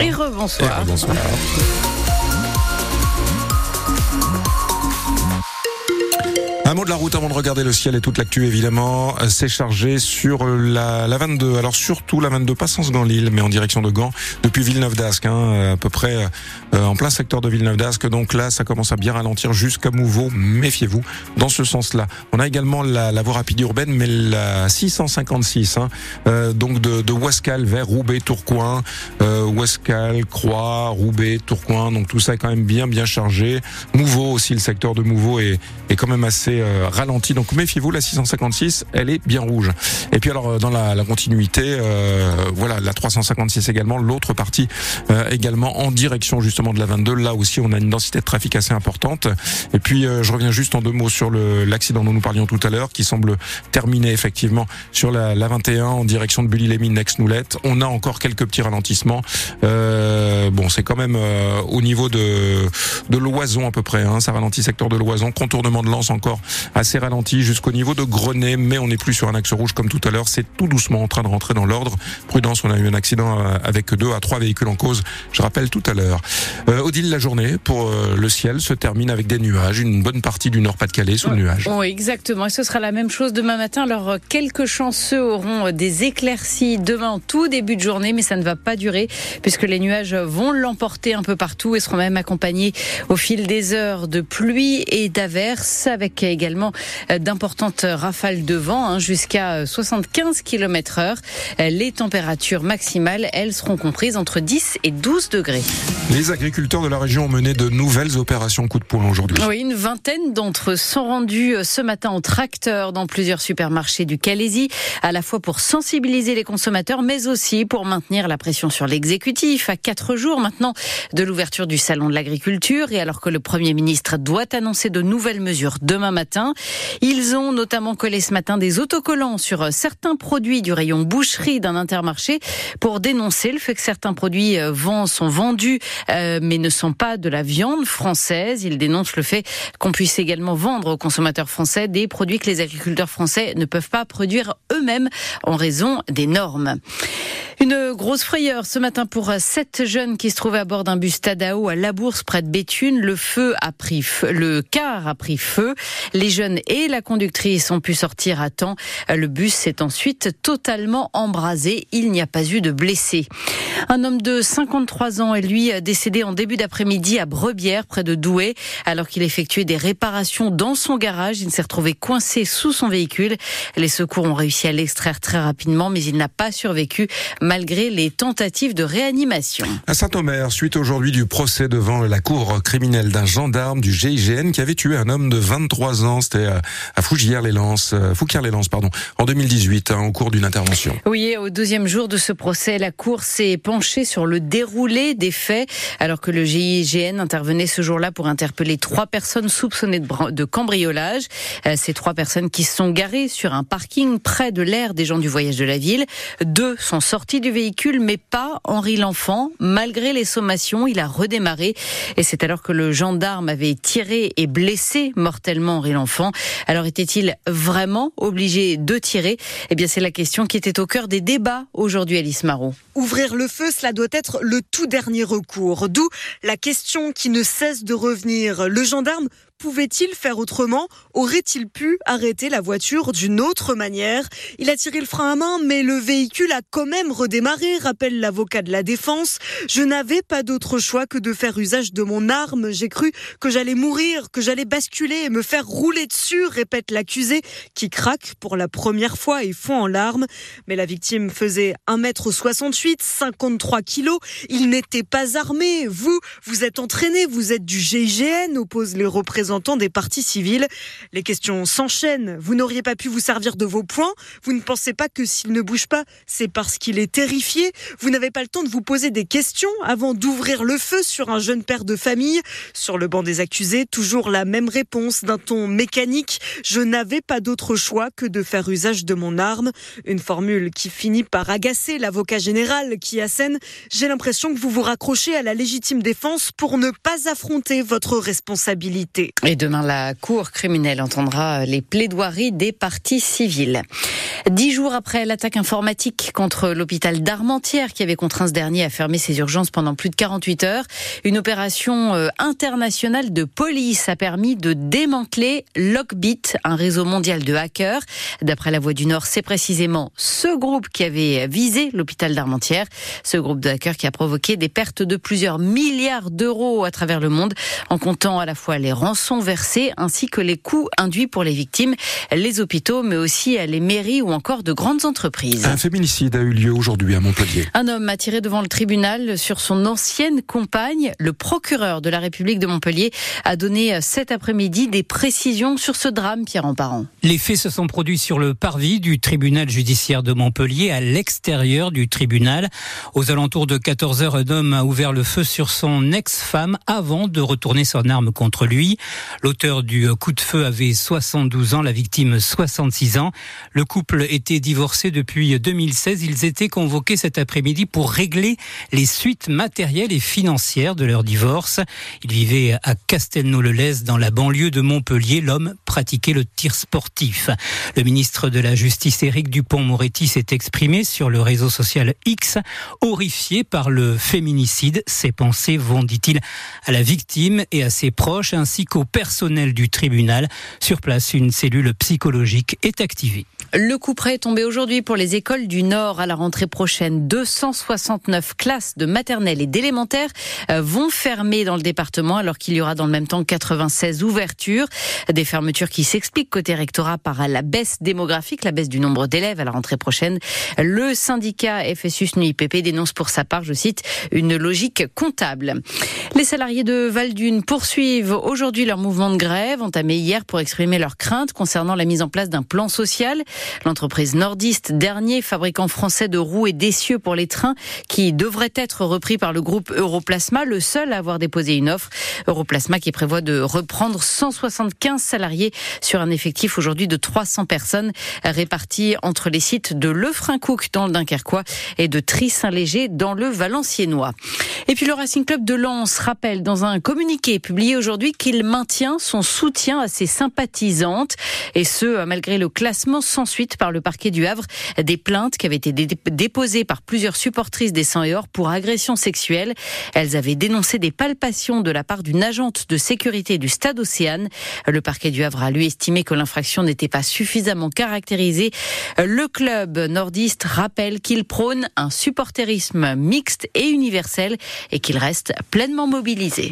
Et rebonsoir. bonsoir. Un mot de la route avant de regarder le ciel et toute l'actu évidemment. C'est chargé sur la, la 22. Alors surtout la 22, pas sans Gand-Lille, mais en direction de Gand depuis Villeneuve d'Ascq, hein, à peu près euh, en plein secteur de Villeneuve d'Ascq. Donc là, ça commence à bien ralentir jusqu'à Mouveau. Méfiez-vous dans ce sens-là. On a également la, la voie rapide urbaine, mais la 656, hein, euh, donc de, de Ouascal vers Roubaix, Tourcoing, euh, Ouascal, Croix, Roubaix, Tourcoing. Donc tout ça est quand même bien bien chargé. Mouveau aussi, le secteur de Mouveau est, est quand même assez euh, ralenti. Donc méfiez-vous, la 656, elle est bien rouge. Et puis alors euh, dans la, la continuité, euh, voilà la 356 également, l'autre partie également en direction justement de la 22. Là aussi, on a une densité de trafic assez importante. Et puis je reviens juste en deux mots sur l'accident dont nous parlions tout à l'heure, qui semble terminer effectivement sur la, la 21 en direction de Bully-les-Mines, Nex-Noulette. On a encore quelques petits ralentissements. bon, c'est quand même au niveau de de l'Oison à peu près. Hein, ça ralentit secteur de l'Oison, contournement de Lens encore assez ralenti jusqu'au niveau de Grenay, mais on n'est plus sur un axe rouge comme tout à l'heure. C'est tout doucement en train de rentrer dans l'ordre. Prudence, on a eu un accident euh, avec deux à trois véhicules en cause. Je rappelle tout à l'heure. Euh, Odile, la journée pour euh, le ciel se termine avec des nuages, une bonne partie du Nord-Pas-de-Calais sous le nuage. Oui, exactement. Et ce sera la même chose demain matin. Alors, euh, quelques chanceux auront des éclaircies demain, tout début de journée, mais ça ne va pas durer puisque les nuages vont l'emporter un peu partout et seront même accompagnés au fil des heures de pluie et d'averses avec également euh, d'importantes rafales de vent hein, jusqu'à 75 euh, km heure. Euh, les températures maximales, elles seront comprises entre 10 et 12 degrés. Les agriculteurs de la région ont mené de nouvelles opérations coup de poing aujourd'hui. Oui, une vingtaine d'entre eux sont rendus ce matin en tracteur dans plusieurs supermarchés du Calaisie, à la fois pour sensibiliser les consommateurs, mais aussi pour maintenir la pression sur l'exécutif à quatre jours maintenant de l'ouverture du salon de l'agriculture et alors que le Premier ministre doit annoncer de nouvelles mesures demain matin ils ont notamment collé ce matin des autocollants sur euh, certains produits du rayon boucherie d'un intermarché pour dénoncer le fait que certains produits euh, sont vendus euh, mais ne sont pas de la viande française. Ils dénoncent le fait qu'on puisse également vendre aux consommateurs français des produits que les agriculteurs français ne peuvent pas produire eux-mêmes en raison des normes. Une grosse frayeur ce matin pour sept jeunes qui se trouvaient à bord d'un bus Tadao à La Bourse près de Béthune. Le feu a pris feu, le car a pris feu. Les jeunes et la conductrice ont pu sortir à temps. Le bus s'est ensuite totalement embrasé. Il n'y a pas eu de blessés. Un homme de 53 ans est lui décédé en début d'après-midi à Brebière, près de Douai, alors qu'il effectuait des réparations dans son garage. Il s'est retrouvé coincé sous son véhicule. Les secours ont réussi à l'extraire très rapidement, mais il n'a pas survécu malgré les tentatives de réanimation. À Saint-Omer, suite aujourd'hui du procès devant la cour criminelle d'un gendarme du GIGN qui avait tué un homme de 23 ans, c'était à Fouquier-les-Lances, euh, Fouquier-les-Lances, pardon, en 2018, hein, au cours d'une intervention. Oui, au deuxième jour de ce procès, la cour s'est penchée sur le déroulé des faits, alors que le GIGN intervenait ce jour-là pour interpeller trois personnes soupçonnées de cambriolage. Euh, ces trois personnes qui se sont garées sur un parking près de l'aire des gens du voyage de la ville. Deux sont sortis du véhicule, mais pas Henri L'Enfant. Malgré les sommations, il a redémarré. Et c'est alors que le gendarme avait tiré et blessé mortellement Henri L'Enfant. Alors était-il vraiment obligé de tirer? Eh bien, c'est la question qui était au cœur des débats aujourd'hui, Alice Marot. Ouvrir le feu, cela doit être le tout dernier recours. D'où la question qui ne cesse de revenir. Le gendarme pouvait-il faire autrement? Aurait-il pu arrêter la voiture d'une autre manière? Il a tiré le frein à main, mais le véhicule a quand même redémarré, rappelle l'avocat de la défense. Je n'avais pas d'autre choix que de faire usage de mon arme. J'ai cru que j'allais mourir, que j'allais basculer et me faire rouler dessus, répète l'accusé, qui craque pour la première fois et fond en larmes. Mais la victime faisait 1m68, 53 kilos. Il n'était pas armé. Vous, vous êtes entraîné, vous êtes du GIGN, oppose les représentants des partis civils. Les questions s'enchaînent. Vous n'auriez pas pu vous servir de vos points. Vous ne pensez pas que s'il ne bouge pas, c'est parce qu'il est terrifié. Vous n'avez pas le temps de vous poser des questions avant d'ouvrir le feu sur un jeune père de famille. Sur le banc des accusés, toujours la même réponse d'un ton mécanique. Je n'avais pas d'autre choix que de faire usage de mon arme. Une formule qui finit par agacer l'avocat général qui assène. J'ai l'impression que vous vous raccrochez à la légitime défense pour ne pas affronter votre responsabilité. Et demain, la Cour criminelle entendra les plaidoiries des parties civiles. Dix jours après l'attaque informatique contre l'hôpital d'Armentières qui avait contraint ce dernier à fermer ses urgences pendant plus de 48 heures, une opération euh, internationale de police a permis de démanteler Lockbit, un réseau mondial de hackers. D'après la Voix du Nord, c'est précisément ce groupe qui avait visé l'hôpital d'Armentières. Ce groupe de hackers qui a provoqué des pertes de plusieurs milliards d'euros à travers le monde en comptant à la fois les rançons versées ainsi que les coûts induits pour les victimes, les hôpitaux mais aussi les mairies ou encore de grandes entreprises. Un féminicide a eu lieu aujourd'hui à Montpellier. Un homme a tiré devant le tribunal sur son ancienne compagne. Le procureur de la République de Montpellier a donné cet après-midi des précisions sur ce drame, Pierre Emparent. Les faits se sont produits sur le parvis du tribunal judiciaire de Montpellier, à l'extérieur du tribunal. Aux alentours de 14 heures, un homme a ouvert le feu sur son ex-femme avant de retourner son arme contre lui. L'auteur du coup de feu avait 72 ans, la victime 66 ans. Le couple étaient divorcés depuis 2016. Ils étaient convoqués cet après-midi pour régler les suites matérielles et financières de leur divorce. Ils vivaient à Castelnau-le-Lez dans la banlieue de Montpellier. L'homme pratiquait le tir sportif. Le ministre de la Justice, Éric Dupont-Moretti, s'est exprimé sur le réseau social X, horrifié par le féminicide. Ses pensées vont, dit-il, à la victime et à ses proches ainsi qu'au personnel du tribunal. Sur place, une cellule psychologique est activée. Le coup près est tombé aujourd'hui pour les écoles du Nord à la rentrée prochaine. 269 classes de maternelle et d'élémentaire euh, vont fermer dans le département alors qu'il y aura dans le même temps 96 ouvertures. Des fermetures qui s'expliquent côté rectorat par la baisse démographique, la baisse du nombre d'élèves à la rentrée prochaine. Le syndicat FSUS NUIPP dénonce pour sa part, je cite, une logique comptable. Les salariés de Valdune poursuivent aujourd'hui leur mouvement de grève entamé hier pour exprimer leurs craintes concernant la mise en place d'un plan social. L'entreprise nordiste, dernier fabricant français de roues et d'essieux pour les trains, qui devrait être repris par le groupe Europlasma, le seul à avoir déposé une offre. Europlasma qui prévoit de reprendre 175 salariés sur un effectif aujourd'hui de 300 personnes répartis entre les sites de Lefrancouc dans le Dunkerquois et de Tri-Saint-Léger dans le Valenciennois. Et puis le Racing Club de Lens rappelle dans un communiqué publié aujourd'hui qu'il maintient son soutien à ses sympathisantes et ce malgré le classement sans suite par le parquet du Havre des plaintes qui avaient été déposées par plusieurs supportrices des 100 et or pour agression sexuelle. Elles avaient dénoncé des palpations de la part d'une agente de sécurité du stade Océane. Le parquet du Havre a lui estimé que l'infraction n'était pas suffisamment caractérisée. Le club nordiste rappelle qu'il prône un supporterisme mixte et universel et qu'il reste pleinement mobilisé.